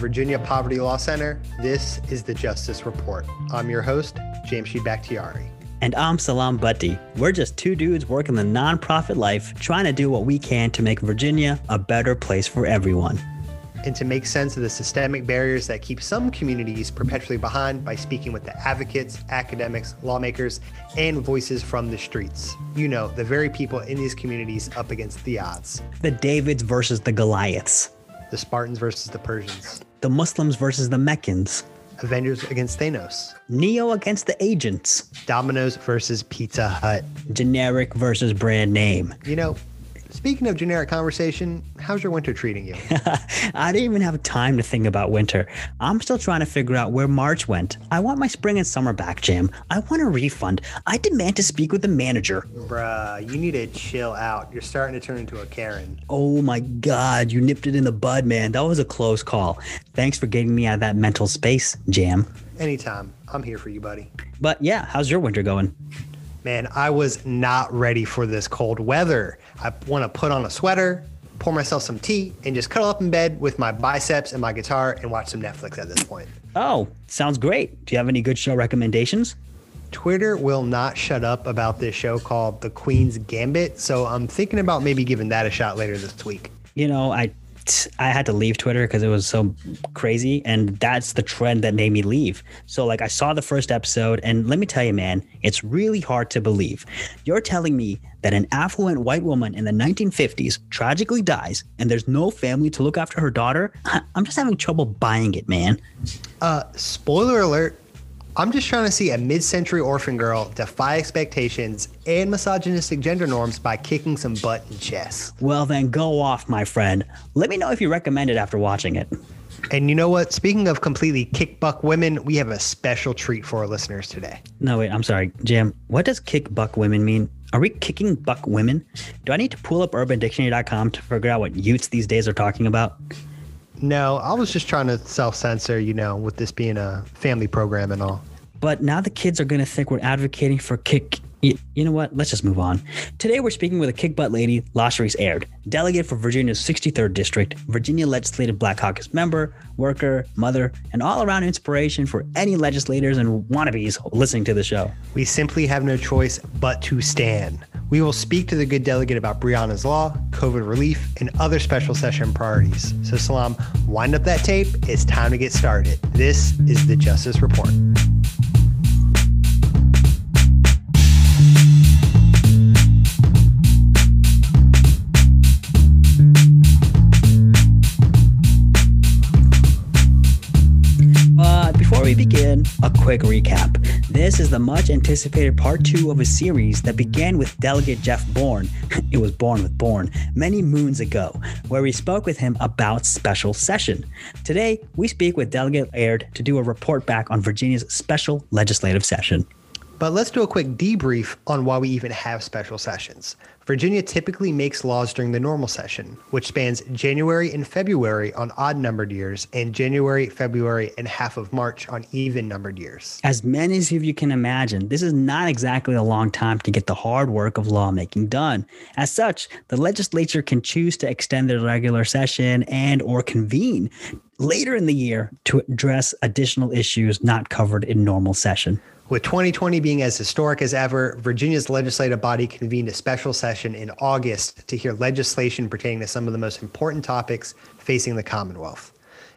Virginia Poverty Law Center, this is the Justice Report. I'm your host, Jamshid Bakhtiari. And I'm Salam Bhatti. We're just two dudes working the nonprofit life, trying to do what we can to make Virginia a better place for everyone. And to make sense of the systemic barriers that keep some communities perpetually behind by speaking with the advocates, academics, lawmakers, and voices from the streets. You know, the very people in these communities up against the odds. The Davids versus the Goliaths the Spartans versus the Persians, the Muslims versus the Meccans, Avengers against Thanos, Neo against the agents, Domino's versus Pizza Hut, generic versus brand name. You know, Speaking of generic conversation, how's your winter treating you? I didn't even have time to think about winter. I'm still trying to figure out where March went. I want my spring and summer back, Jim. I want a refund. I demand to speak with the manager. Bruh, you need to chill out. You're starting to turn into a Karen. Oh my God, you nipped it in the bud, man. That was a close call. Thanks for getting me out of that mental space, Jam. Anytime. I'm here for you, buddy. But yeah, how's your winter going? Man, I was not ready for this cold weather. I want to put on a sweater, pour myself some tea, and just cuddle up in bed with my biceps and my guitar and watch some Netflix at this point. Oh, sounds great. Do you have any good show recommendations? Twitter will not shut up about this show called The Queen's Gambit, so I'm thinking about maybe giving that a shot later this week. You know, I I had to leave Twitter because it was so crazy. And that's the trend that made me leave. So, like, I saw the first episode, and let me tell you, man, it's really hard to believe. You're telling me that an affluent white woman in the 1950s tragically dies and there's no family to look after her daughter? I'm just having trouble buying it, man. Uh, spoiler alert I'm just trying to see a mid century orphan girl defy expectations and misogynistic gender norms by kicking some butt in chess. Well, then go off, my friend. Let me know if you recommend it after watching it. And you know what? Speaking of completely kick buck women, we have a special treat for our listeners today. No, wait, I'm sorry. Jim. what does kick buck women mean? Are we kicking buck women? Do I need to pull up urbandictionary.com to figure out what youths these days are talking about? No, I was just trying to self censor, you know, with this being a family program and all. But now the kids are going to think we're advocating for kick. You, you, know what? Let's just move on. Today we're speaking with a kick butt lady, Lashrecse Aird, delegate for Virginia's 63rd District, Virginia Legislative Black Caucus member, worker, mother, and all around inspiration for any legislators and wannabes listening to the show. We simply have no choice but to stand. We will speak to the good delegate about Breonna's Law, COVID relief, and other special session priorities. So, Salam, wind up that tape. It's time to get started. This is the Justice Report. We begin, a quick recap. This is the much anticipated part two of a series that began with Delegate Jeff Bourne. it was born with Bourne many moons ago, where we spoke with him about special session. Today, we speak with Delegate Aird to do a report back on Virginia's special legislative session. But let's do a quick debrief on why we even have special sessions. Virginia typically makes laws during the normal session, which spans January and February on odd numbered years and January, February, and half of March on even numbered years. As many as you can imagine, this is not exactly a long time to get the hard work of lawmaking done. As such, the legislature can choose to extend their regular session and or convene later in the year to address additional issues not covered in normal session. With 2020 being as historic as ever, Virginia's legislative body convened a special session in August to hear legislation pertaining to some of the most important topics facing the Commonwealth,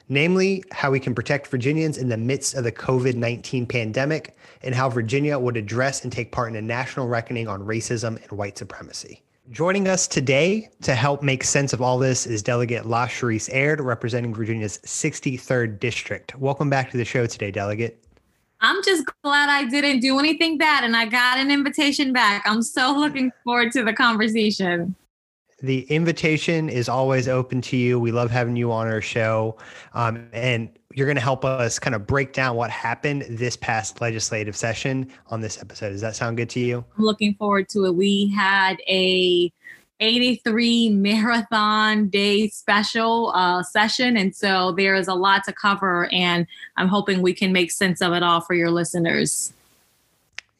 namely how we can protect Virginians in the midst of the COVID 19 pandemic and how Virginia would address and take part in a national reckoning on racism and white supremacy. Joining us today to help make sense of all this is Delegate Lashrecse Aird, representing Virginia's 63rd District. Welcome back to the show today, Delegate. I'm just glad I didn't do anything bad and I got an invitation back. I'm so looking forward to the conversation. The invitation is always open to you. We love having you on our show. Um, and you're going to help us kind of break down what happened this past legislative session on this episode. Does that sound good to you? I'm looking forward to it. We had a 83 marathon day special uh, session. And so there is a lot to cover, and I'm hoping we can make sense of it all for your listeners.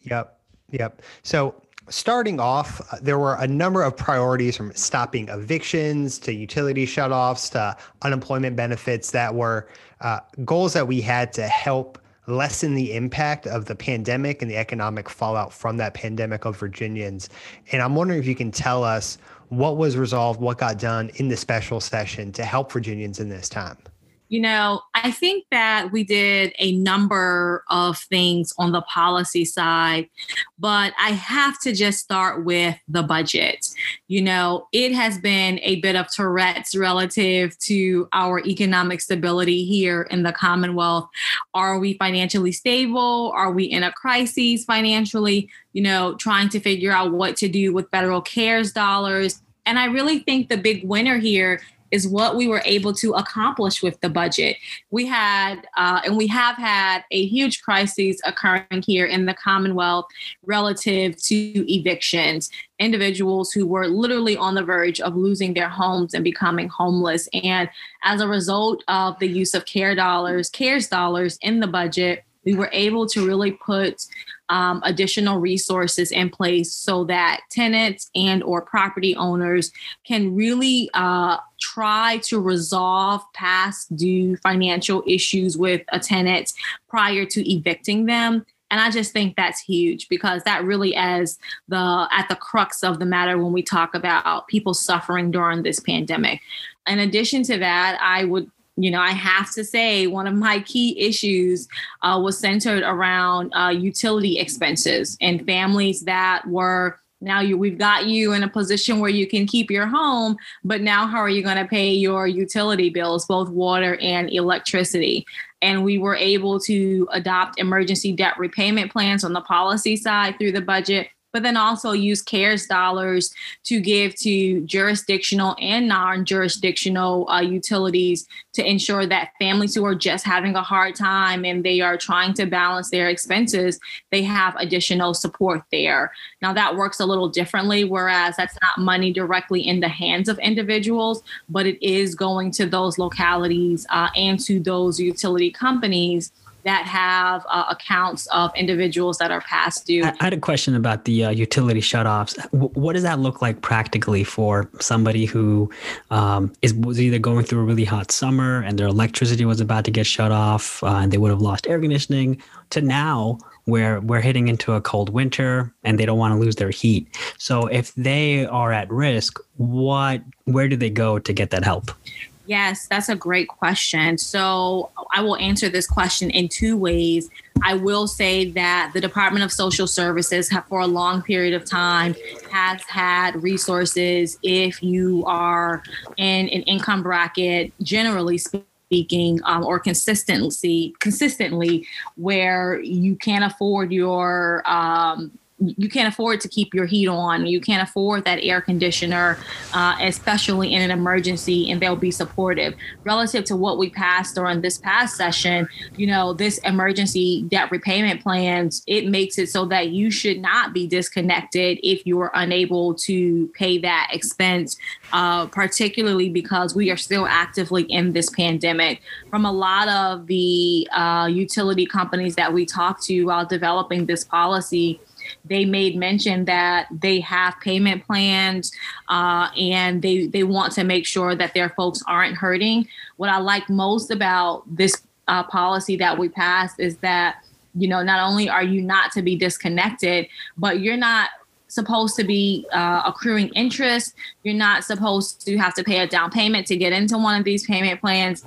Yep. Yep. So starting off, there were a number of priorities from stopping evictions to utility shutoffs to unemployment benefits that were uh, goals that we had to help lessen the impact of the pandemic and the economic fallout from that pandemic of Virginians. And I'm wondering if you can tell us what was resolved, what got done in the special session to help Virginians in this time. You know, I think that we did a number of things on the policy side, but I have to just start with the budget. You know, it has been a bit of Tourette's relative to our economic stability here in the Commonwealth. Are we financially stable? Are we in a crisis financially? You know, trying to figure out what to do with federal CARES dollars. And I really think the big winner here is what we were able to accomplish with the budget. We had, uh, and we have had a huge crisis occurring here in the Commonwealth relative to evictions. Individuals who were literally on the verge of losing their homes and becoming homeless. And as a result of the use of care dollars, CARES dollars in the budget, we were able to really put um, additional resources in place so that tenants and or property owners can really uh, try to resolve past due financial issues with a tenant prior to evicting them. And i just think that's huge because that really is the at the crux of the matter when we talk about people suffering during this pandemic. In addition to that i would you know, I have to say one of my key issues uh, was centered around uh, utility expenses and families that were now you we've got you in a position where you can keep your home but now how are you going to pay your utility bills both water and electricity? And we were able to adopt emergency debt repayment plans on the policy side through the budget but then also use CARES dollars to give to jurisdictional and non jurisdictional uh, utilities to ensure that families who are just having a hard time and they are trying to balance their expenses, they have additional support there. Now, that works a little differently, whereas that's not money directly in the hands of individuals, but it is going to those localities uh, and to those utility companies that have uh, accounts of individuals that are past due. I, had a question about the uh, utility shutoffs. W- what does that look like practically for somebody who um, is was either going through a really hot summer and their electricity was about to get shut off uh, and they would have lost air conditioning to now where we're hitting into a cold winter and they don't want to lose their heat. So if they are at risk, what where do they go to get that help? Yes, that's a great question. So I will answer this question in two ways. I will say that the Department of Social Services have, for a long period of time has had resources if you are in an income bracket, generally speaking, um, or consistency consistently where you can't afford your um, you can't afford to keep your heat on. You can't afford that air conditioner, uh, especially in an emergency, and they'll be supportive. Relative to what we passed during this past session, you know, this emergency debt repayment plans, it makes it so that you should not be disconnected if you are unable to pay that expense, uh, particularly because we are still actively in this pandemic. From a lot of the uh, utility companies that we talked to while developing this policy, they made mention that they have payment plans uh, and they they want to make sure that their folks aren't hurting. What I like most about this uh, policy that we passed is that you know not only are you not to be disconnected, but you're not supposed to be uh, accruing interest. You're not supposed to have to pay a down payment to get into one of these payment plans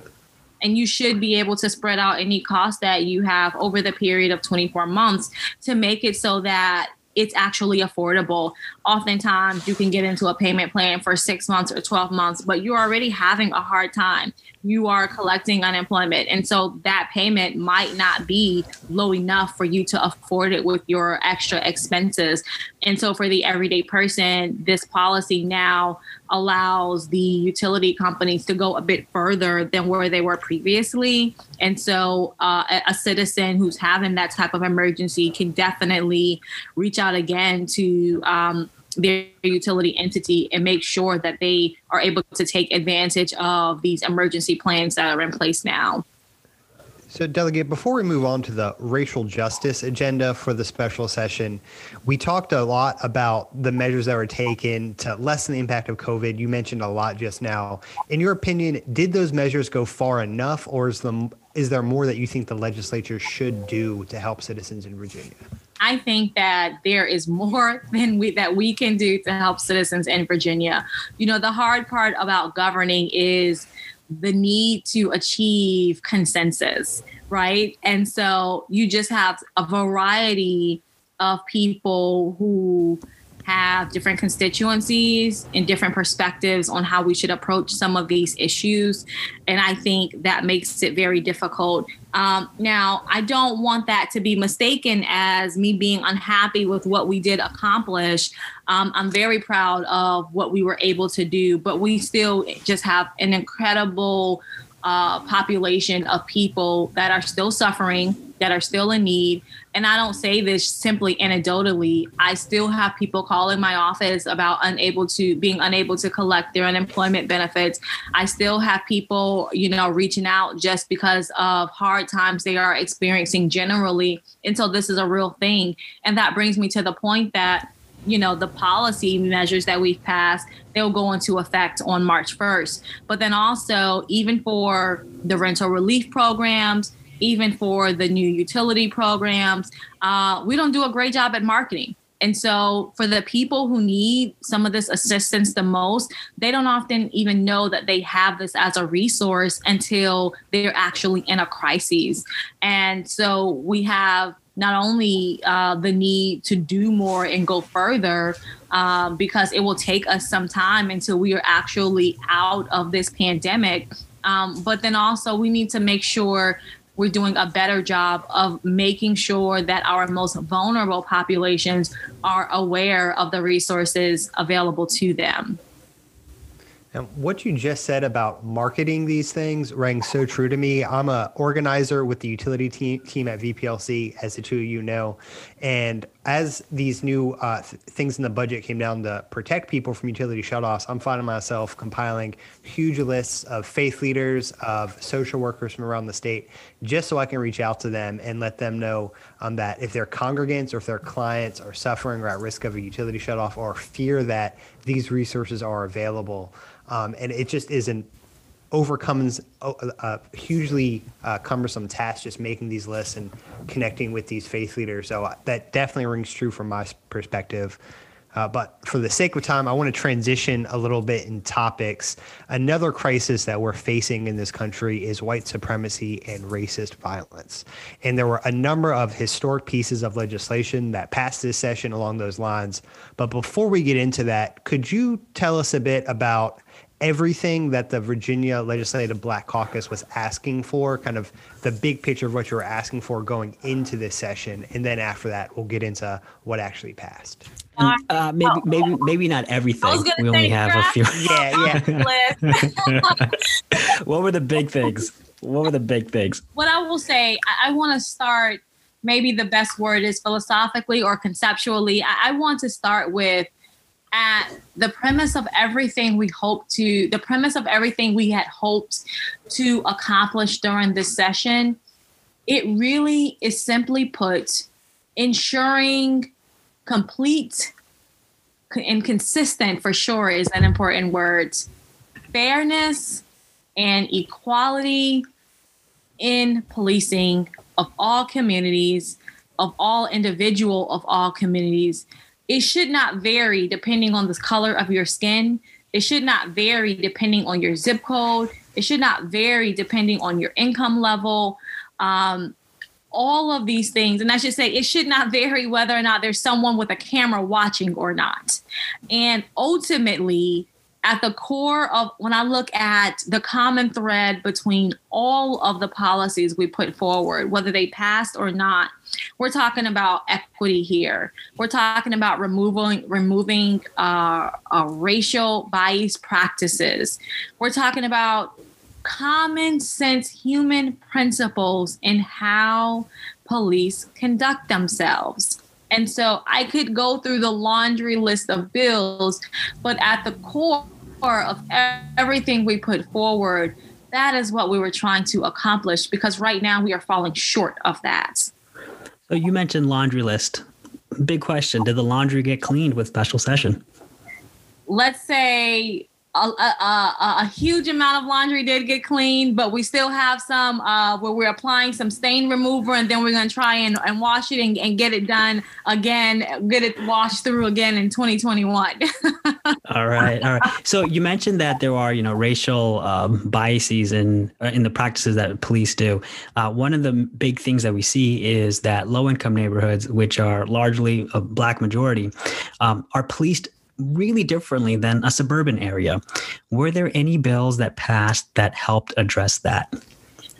and you should be able to spread out any cost that you have over the period of 24 months to make it so that it's actually affordable. Oftentimes, you can get into a payment plan for six months or 12 months, but you're already having a hard time. You are collecting unemployment. And so that payment might not be low enough for you to afford it with your extra expenses. And so, for the everyday person, this policy now allows the utility companies to go a bit further than where they were previously. And so uh, a, citizen who's having that type of emergency can definitely reach out again to um, their utility entity and make sure that they are able to take advantage of these emergency plans that are in place now. So, Delegate, before we move on to the racial justice agenda for the special session, we talked a lot about the measures that were taken to lessen the impact of COVID. You mentioned a lot just now. In your opinion, did those measures go far enough, or is, the, is there more that you think the legislature should do to help citizens in Virginia? I think that there is more than we that we can do to help citizens in Virginia. You know, the hard part about governing is the need to achieve consensus, right? And so you just have a variety of people who have different constituencies and different perspectives on how we should approach some of these issues. And I think that makes it very difficult. Um, now, I don't want that to be mistaken as me being unhappy with what we did accomplish. Um, I'm very proud of what we were able to do, but we still just have an incredible uh, population of people that are still suffering, that are still in need. And I don't say this simply anecdotally. I still have people calling my office about unable to being unable to collect their unemployment benefits. I still have people, you know, reaching out just because of hard times they are experiencing generally. until this is a real thing. And that brings me to the point that you know the policy measures that we've passed they'll go into effect on march 1st but then also even for the rental relief programs even for the new utility programs uh, we don't do a great job at marketing and so for the people who need some of this assistance the most they don't often even know that they have this as a resource until they're actually in a crisis and so we have not only uh, the need to do more and go further, um, because it will take us some time until we are actually out of this pandemic. Um, but then also, we need to make sure we're doing a better job of making sure that our most vulnerable populations are aware of the resources available to them. And what you just said about marketing these things rang so true to me. I'm a organizer with the utility team, team at VPLC, as the two of you know. And as these new uh, th- things in the budget came down to protect people from utility shutoffs, I'm finding myself compiling huge lists of faith leaders, of social workers from around the state, just so I can reach out to them and let them know um, that if their congregants or if their clients are suffering or at risk of a utility shutoff or fear that these resources are available, um, and it just isn't overcomes a, a hugely uh, cumbersome task just making these lists and connecting with these faith leaders. So uh, that definitely rings true from my perspective. Uh, but for the sake of time, I want to transition a little bit in topics. Another crisis that we're facing in this country is white supremacy and racist violence. And there were a number of historic pieces of legislation that passed this session along those lines. But before we get into that, could you tell us a bit about everything that the Virginia Legislative Black Caucus was asking for, kind of the big picture of what you were asking for going into this session, and then after that, we'll get into what actually passed. Uh, maybe, maybe, maybe not everything. We only have a few. Yeah, yeah. what were the big things? What were the big things? What I will say, I, I want to start. Maybe the best word is philosophically or conceptually. I, I want to start with at the premise of everything we hope to, the premise of everything we had hoped to accomplish during this session, it really is simply put ensuring complete and consistent, for sure, is an important word, fairness and equality in policing of all communities, of all individual of all communities it should not vary depending on the color of your skin. It should not vary depending on your zip code. It should not vary depending on your income level. Um, all of these things, and I should say, it should not vary whether or not there's someone with a camera watching or not. And ultimately, at the core of when I look at the common thread between all of the policies we put forward, whether they passed or not, we're talking about equity here. We're talking about removing removing uh, uh, racial bias practices. We're talking about common sense human principles in how police conduct themselves. And so I could go through the laundry list of bills, but at the core of everything we put forward that is what we were trying to accomplish because right now we are falling short of that. So you mentioned laundry list. Big question: Did the laundry get cleaned with special session? Let's say a, a, a, huge amount of laundry did get cleaned, but we still have some uh, where we're applying some stain remover and then we're going to try and, and wash it and, and, get it done again, get it washed through again in 2021. all right. All right. So you mentioned that there are, you know, racial um, biases in, uh, in the practices that police do. Uh, one of the big things that we see is that low income neighborhoods, which are largely a black majority, um, are policed really differently than a suburban area. Were there any bills that passed that helped address that?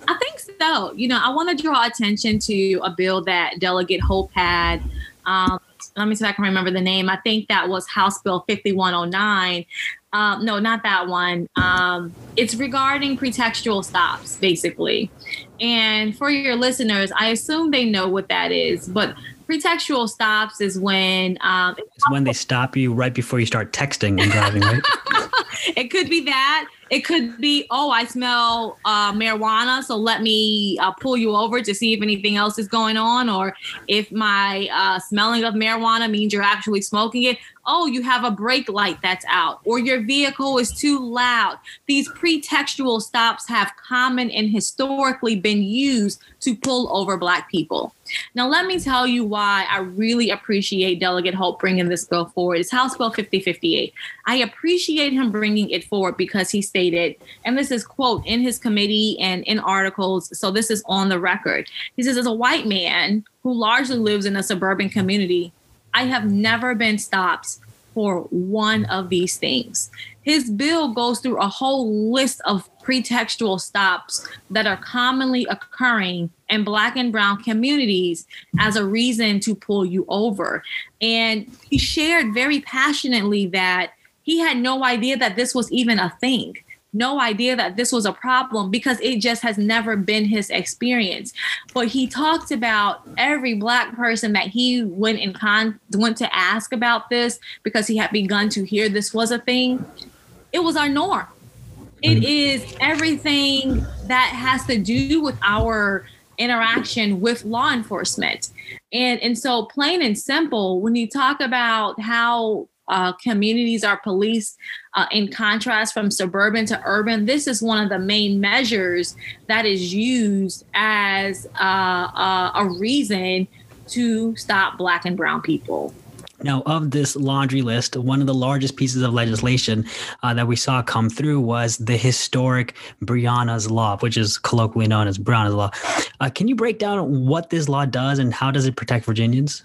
I think so. You know, I want to draw attention to a bill that Delegate Hope had. Um, let me see if I can remember the name. I think that was House Bill 5109. Um, no, not that one. Um, it's regarding pretextual stops, basically. And for your listeners, I assume they know what that is, but pretextual stops is when um, it's when they stop you right before you start texting and driving, right? it could be that. It could be, oh, I smell uh, marijuana, so let me uh, pull you over to see if anything else is going on, or if my uh, smelling of marijuana means you're actually smoking it oh, you have a brake light that's out, or your vehicle is too loud. These pretextual stops have common and historically been used to pull over Black people. Now, let me tell you why I really appreciate Delegate Hope bringing this bill forward. It's House Bill 5058. I appreciate him bringing it forward because he stated, and this is quote in his committee and in articles, so this is on the record. He says, as a white man who largely lives in a suburban community, I have never been stopped for one of these things. His bill goes through a whole list of pretextual stops that are commonly occurring in Black and Brown communities as a reason to pull you over. And he shared very passionately that he had no idea that this was even a thing no idea that this was a problem because it just has never been his experience. But he talked about every black person that he went in con went to ask about this because he had begun to hear this was a thing. It was our norm. It mm-hmm. everything that has to do with our interaction with law enforcement. And and so plain and simple, when you talk about how uh, communities are policed uh, in contrast from suburban to urban. This is one of the main measures that is used as uh, uh a reason to stop Black and Brown people. Now, of this laundry list, one of the largest pieces of legislation uh, that we saw come through was the historic Breonna's Law, which is colloquially known as Breonna's Law. Uh, can you break down what this law does and how does it protect Virginians?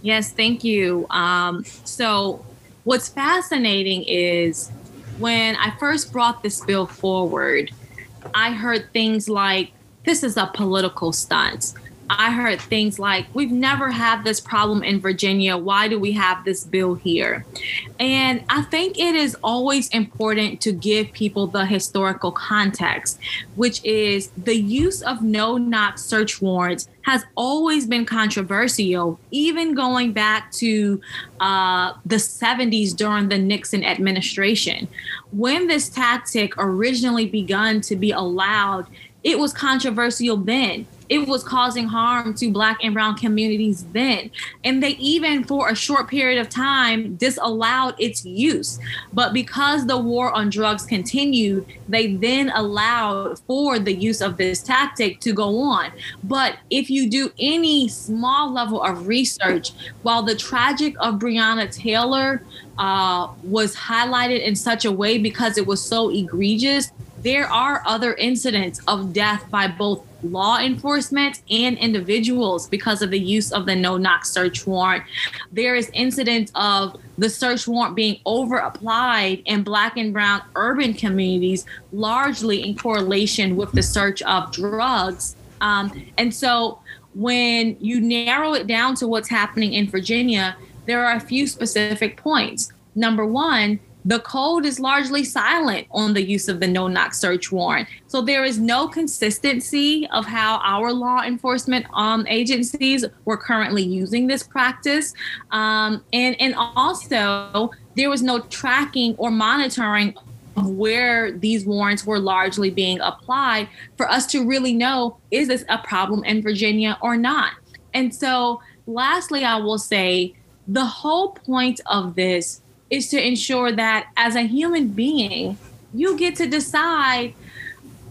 Yes, thank you. Um, so, What's fascinating is when I first brought this bill forward, I heard things like, this is a political stunt. I heard things like, we've never had this problem in Virginia. Why do we have this bill here? And I think it is always important to give people the historical context, which is the use of no knock search warrants has always been controversial, even going back to uh, the 70s during the Nixon administration. When this tactic originally begun to be allowed, it was controversial then it was causing harm to black and brown communities then. And they even for a short period of time disallowed its use. But because the war on drugs continued they then allowed for the use of this tactic to go on. But if you do any small level of research while the tragic of breonna taylor uh, was highlighted in such a way because it was so egregious there are other incidents of death by both law enforcement and individuals because of the use of the no knock search warrant. There is incidents of the search warrant being over applied in black and brown urban communities, largely in correlation with the search of drugs. Um, and so when you narrow it down to what's happening in Virginia, there are a few specific points. Number one, the code is largely silent on the use of the no knock search warrant. So there is no consistency of how our law enforcement um, agencies were currently using this practice. Um, and, and also, there was no tracking or monitoring of where these warrants were largely being applied for us to really know is this a problem in Virginia or not. And so, lastly, I will say the whole point of this is to ensure that as a human being, you get to decide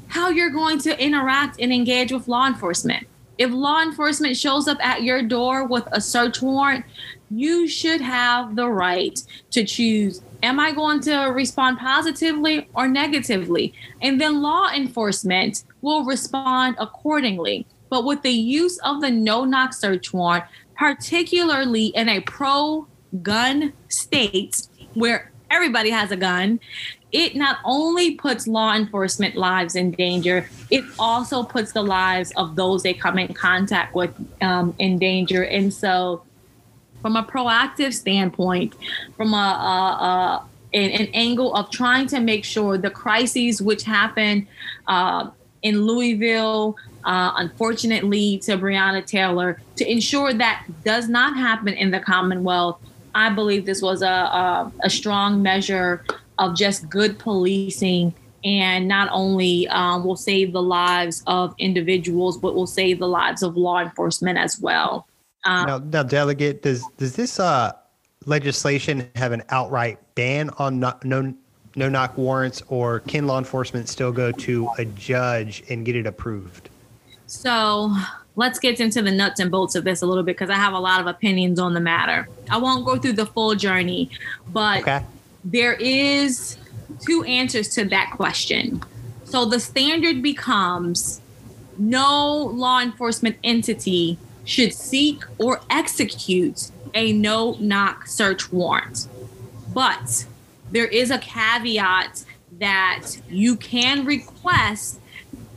how you're going to interact and engage with law enforcement. If law enforcement shows up at your door with a search warrant, you should have the right to choose am I going to respond positively or negatively? And then law enforcement will respond accordingly. But with the use of the no knock search warrant, particularly in a pro gun states where everybody has a gun, it not only puts law enforcement lives in danger, it also puts the lives of those they come in contact with um, in danger. And so, from a proactive standpoint, from a, a, a an, an, angle of trying to make sure the crises which happened uh, in Louisville, uh, unfortunately to Breonna Taylor, to ensure that does not happen in the Commonwealth. I believe this was a, a, a strong measure of just good policing and not only um, will save the lives of individuals, but will save the lives of law enforcement as well. Um, now, now, delegate, does does this uh, legislation have an outright ban on no, no no knock warrants, or can law enforcement still go to a judge and get it approved? So let's get into the nuts and bolts of this a little bit because I have a lot of opinions on the matter. I won't go through the full journey, but okay. there is two answers to that question. So the standard becomes no law enforcement entity should seek or execute a no knock search warrant. But there is a caveat that you can request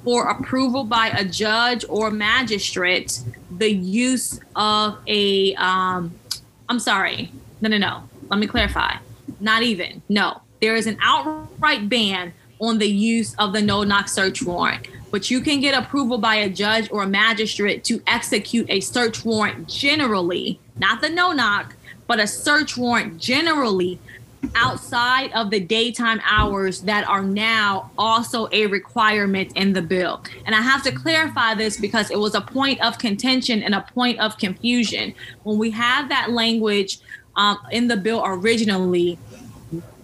for approval by a judge or magistrate the use of a um i'm sorry no no no let me clarify. Not even no. There is an outright ban on the use of the no knock search warrant but you can get approval by a judge or a magistrate to execute a search warrant generally not the no knock but a search warrant generally outside of the daytime hours that are now also a requirement in the bill. And I have to clarify this because it was a point of contention and a point of confusion. When we have that language um, in the bill originally,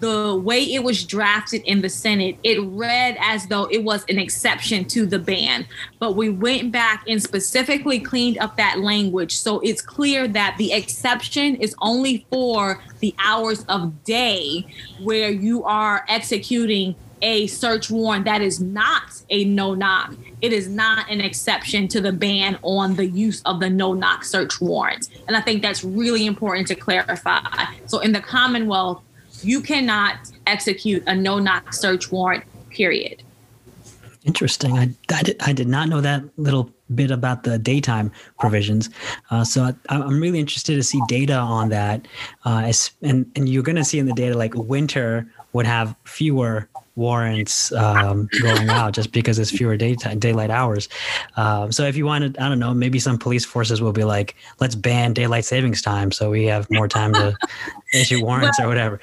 the way it was drafted in the Senate, it read as though it was an exception to the ban. But we went back and specifically cleaned up that language. So it's clear that the exception is only for the hours of day where you are executing a search warrant that is not a no knock. It is not an exception to the ban on the use of the no knock search warrant. And I think that's really important to clarify. So in the Commonwealth, you cannot execute a no knock search warrant, period. Interesting. I, I, did, I did not know that little bit about the daytime provisions. Uh, so I, am really interested to see data on that. Uh, and, and you're going to see in the data like winter would have fewer warrants um, going out just because it's fewer daytime daylight hours. Um, so if you wanted, I don't know, maybe some police forces will be like, let's ban daylight savings time so we have more time to issue warrants well, or whatever.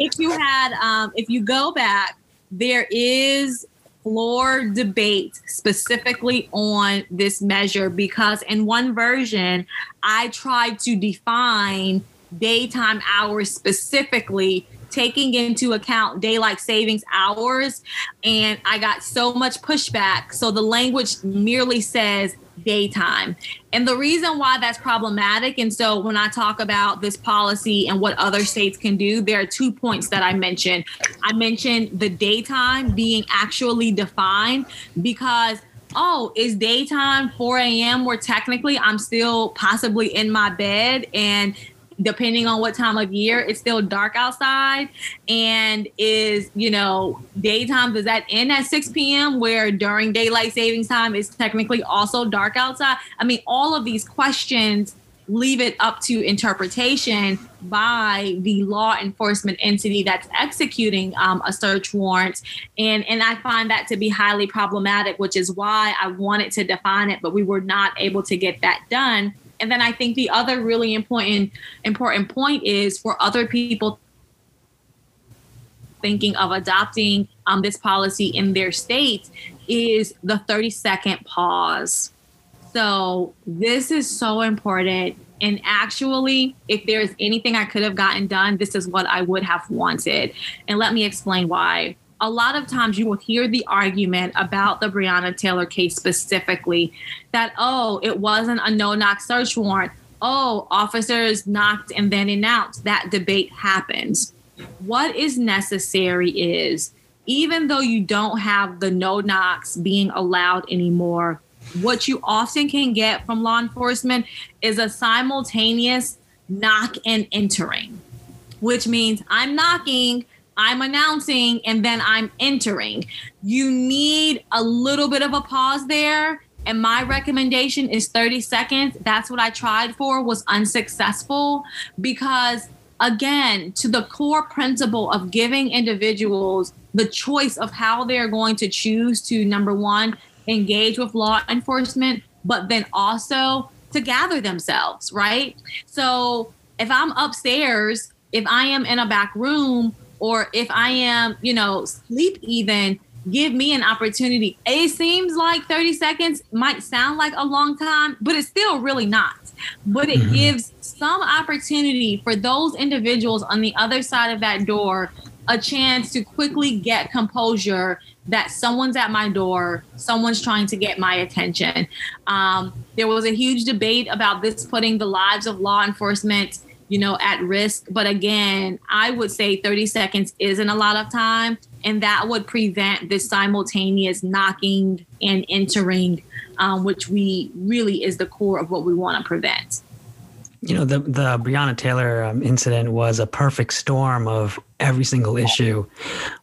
if you had, um, if you go back, there is floor debate specifically on this measure because in one version, I tried to define daytime hours specifically taking into account daylight savings hours. And I got so much pushback. So the language merely says daytime. And the reason why that's problematic, and so when I talk about this policy and what other states can do, there are two points that I mentioned. I mentioned the daytime being actually defined because oh, is daytime 4 a.m. where technically I'm still possibly in my bed and depending on what time of year it's still dark outside and is you know daytime does that end at 6 p.m where during daylight savings time is technically also dark outside. I mean all of these questions leave it up to interpretation by the law enforcement entity that's executing um, a search warrant. And and i find that to be highly problematic which is why i wanted to define it but we were not able to get that done and then I think the other really important important point is for other people thinking of adopting um, this policy in their states is the 30 second pause. So this is so important. And actually, if there's anything I could have gotten done, this is what I would have wanted. And let me explain why. A lot of times you will hear the argument about the Breonna Taylor case specifically that, oh, it wasn't a no knock search warrant. Oh, officers knocked and then announced. That debate happens. What is necessary is even though you don't have the no knocks being allowed anymore, what you often can get from law enforcement is a simultaneous knock and entering, which means I'm knocking, I'm announcing, and then I'm entering. You need a little bit of a pause there. And my recommendation is 30 seconds. That's what I tried for, was unsuccessful because again, to the core principle of giving individuals the choice of how they're going to choose to number one engage with law enforcement, but then also to gather themselves, right? So if I'm upstairs, if I am in a back room, or if I am, you know, sleep even, give me an opportunity. It seems like 30 seconds might sound like a long time, but it's still really not. But it mm-hmm. gives some opportunity for those individuals on the other side of that door a chance to quickly get composure that someone's at my door, someone's trying to get my attention. Um, there was a huge debate about this putting the lives of law enforcement, you know, at risk. But again, I would say 30 seconds isn't a lot of time, and that would prevent this simultaneous knocking and entering, um, which we really is the core of what we want to prevent you know the the Breonna Taylor um, incident was a perfect storm of every single issue,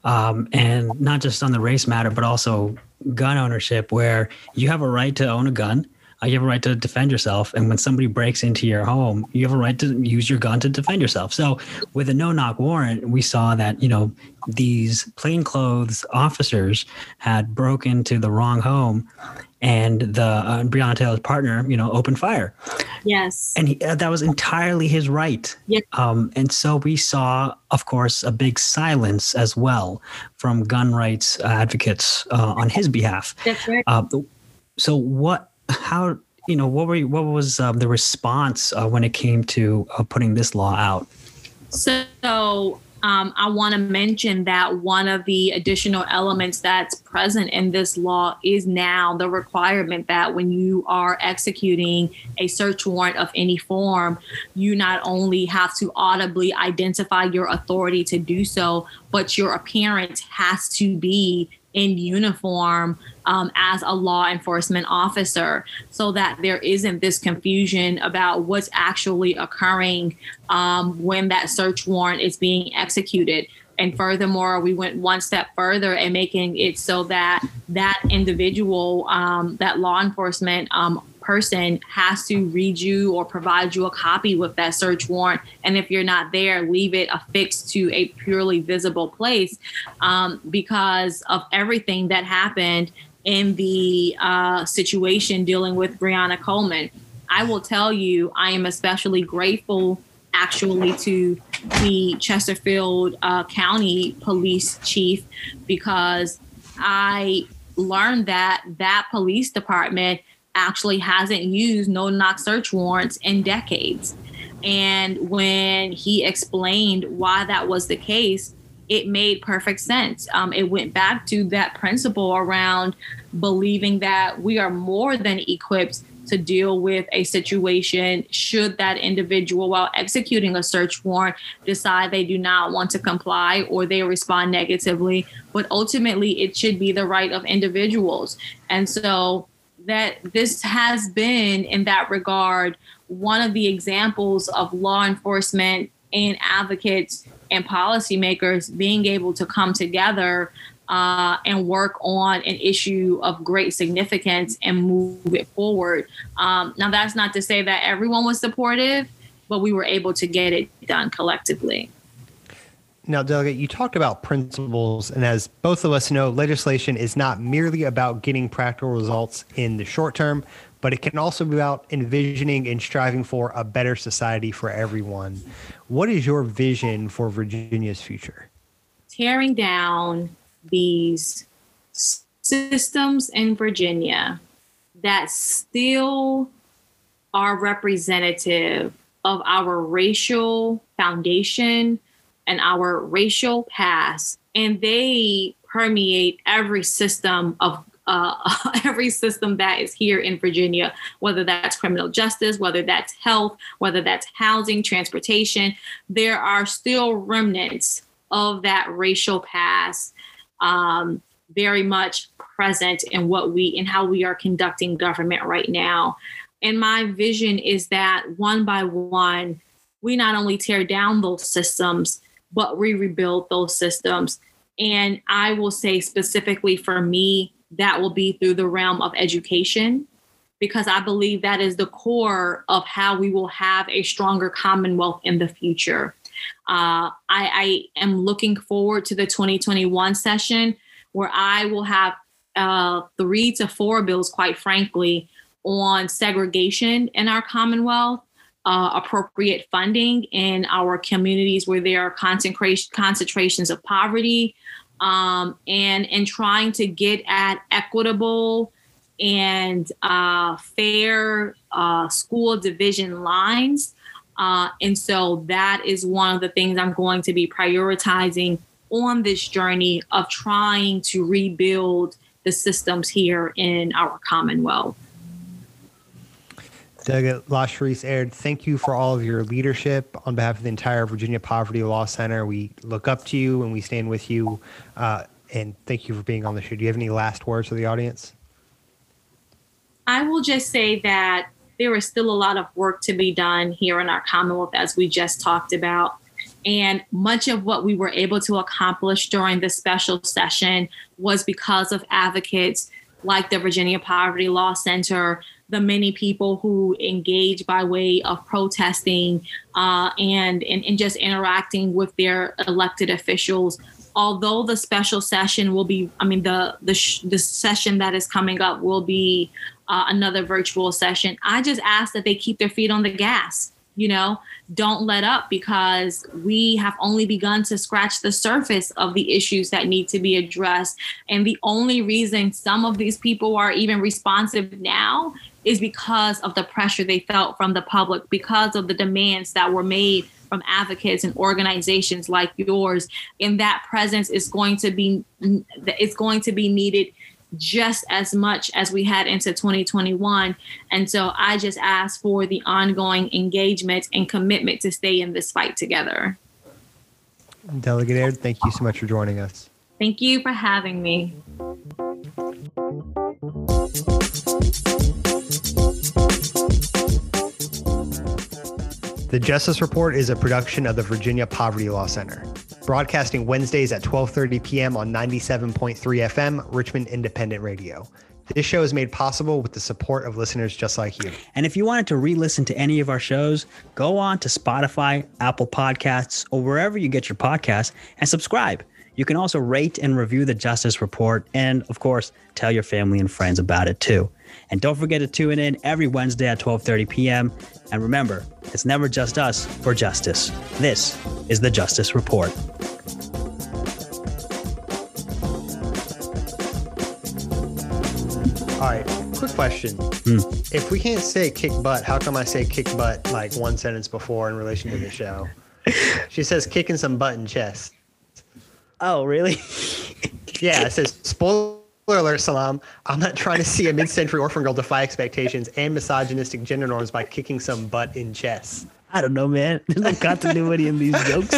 um, and not just on the race matter, but also gun ownership, where you have a right to own a gun. You have a right to defend yourself, and when somebody breaks into your home, you have a right to use your gun to defend yourself. So, with a no-knock warrant, we saw that you know these plainclothes officers had broken into the wrong home, and the uh, Breonna Taylor's partner, you know, opened fire. Yes, and he, uh, that was entirely his right. Yeah. Um, and so we saw, of course, a big silence as well from gun rights advocates uh, on his behalf. That's right. Uh, so what? How? You know, what were you, what was um, the response uh, when it came to uh, putting this law out? So um, I want to mention that one of the additional elements that's present in this law is now the requirement that when you are executing a search warrant of any form, you not only have to audibly identify your authority to do so, but your appearance has to be in uniform um, as a law enforcement officer so that there isn't this confusion about what's actually occurring um, when that search warrant is being executed. And furthermore, we went one step further and making it so that that individual, um, that law enforcement um, person has to read you or provide you a copy with that search warrant. And if you're not there, leave it affixed to a purely visible place um, because of everything that happened in the uh, situation dealing with Brianna Coleman. I will tell you, I am especially grateful actually to the Chesterfield uh, County Police Chief because I learned that that police department actually hasn't used no knock search warrants in decades. And when he explained why that was the case, it made perfect sense. Um, it went back to that principle around believing that we are more than equipped to deal with a situation should that individual, while executing a search warrant, decide they do not want to comply or they respond negatively. But ultimately, it should be the right of individuals. And so that this has been, in that regard, one of the examples of law enforcement and advocates and policymakers being able to come together uh, and work on an issue of great significance and move it forward. Um, now, that's not to say that everyone was supportive, but we were able to get it done collectively. Now, Delegate, you talked about principles, and as both of us know, legislation is not merely about getting practical results in the short term, but it can also be about envisioning and striving for a better society for everyone. What is your vision for Virginia's future? tearing down these systems in Virginia that still are representative of our racial foundation and our racial past, and they permeate every system of uh, every system that is here in Virginia, whether that's criminal justice, whether that's health, whether that's housing, transportation. There are still remnants of that racial past um, very much present in what we in how we are conducting government right now. And my vision is that one by one, we not only tear down those systems, but we rebuild those systems. And I will say specifically for me, that will be through the realm of education, because I believe that is the core of how we will have a stronger Commonwealth in the future. Uh, I, I, am looking forward to the 2021 session where I will have uh, three to four bills, quite frankly, on segregation in our Commonwealth. Uh, appropriate funding in our communities where there are concentration, concentrations of poverty, um, and and trying to get at equitable and uh, fair uh, school division lines. Uh, and so that is one of the things I'm going to be prioritizing on this journey of trying to rebuild the systems here in our Commonwealth. Doug Lashrecse Aird, thank you for all of your leadership on behalf of the entire Virginia Poverty Law Center. We look up to you and we stand with you. Uh, and thank you for being on the show. Do you have any last words for the audience? I will just say that there is still a lot of work to be done here in our Commonwealth, as we just talked about. And much of what we were able to accomplish during the special session was because of advocates like the Virginia Poverty Law Center, the many people who engage by way of protesting uh, and, and, and just interacting with their elected officials. Although the special session will be, I mean, the the, sh- the session that is coming up will be uh, another virtual session. I just ask that they keep their feet on the gas you know don't let up because we have only begun to scratch the surface of the issues that need to be addressed. And the only reason some of these people are even responsive now is because of the pressure they felt from the public because of the demands that were made from advocates and organizations like yours. And that presence is going to be it's going to be needed just as much as we had into 2021. And so I just ask for the ongoing engagement and commitment to stay in this fight together. Delegate Aird, thank you so much for joining us. Thank you for having me. The Justice Report is a production of the Virginia Poverty Law Center broadcasting Wednesdays at 12:30 p.m. on 97.3 FM, Richmond Independent Radio. This show is made possible with the support of listeners just like you. And if you wanted to re-listen to any of our shows, go on to Spotify, Apple Podcasts, or wherever you get your podcasts and subscribe. You can also rate and review the Justice Report and of course, tell your family and friends about it too. And don't forget to tune in every Wednesday at 12:30 p.m. And remember, it's never just us for justice. This is the Justice Report. Question. Mm. If we can't say kick butt, how come I say kick butt like one sentence before in relation to the show? she says kicking some butt in chest. Oh, really? yeah, it says spoiler alert, Salam. I'm not trying to see a mid-century orphan girl defy expectations and misogynistic gender norms by kicking some butt in chess. I don't know, man. There's no continuity in these jokes.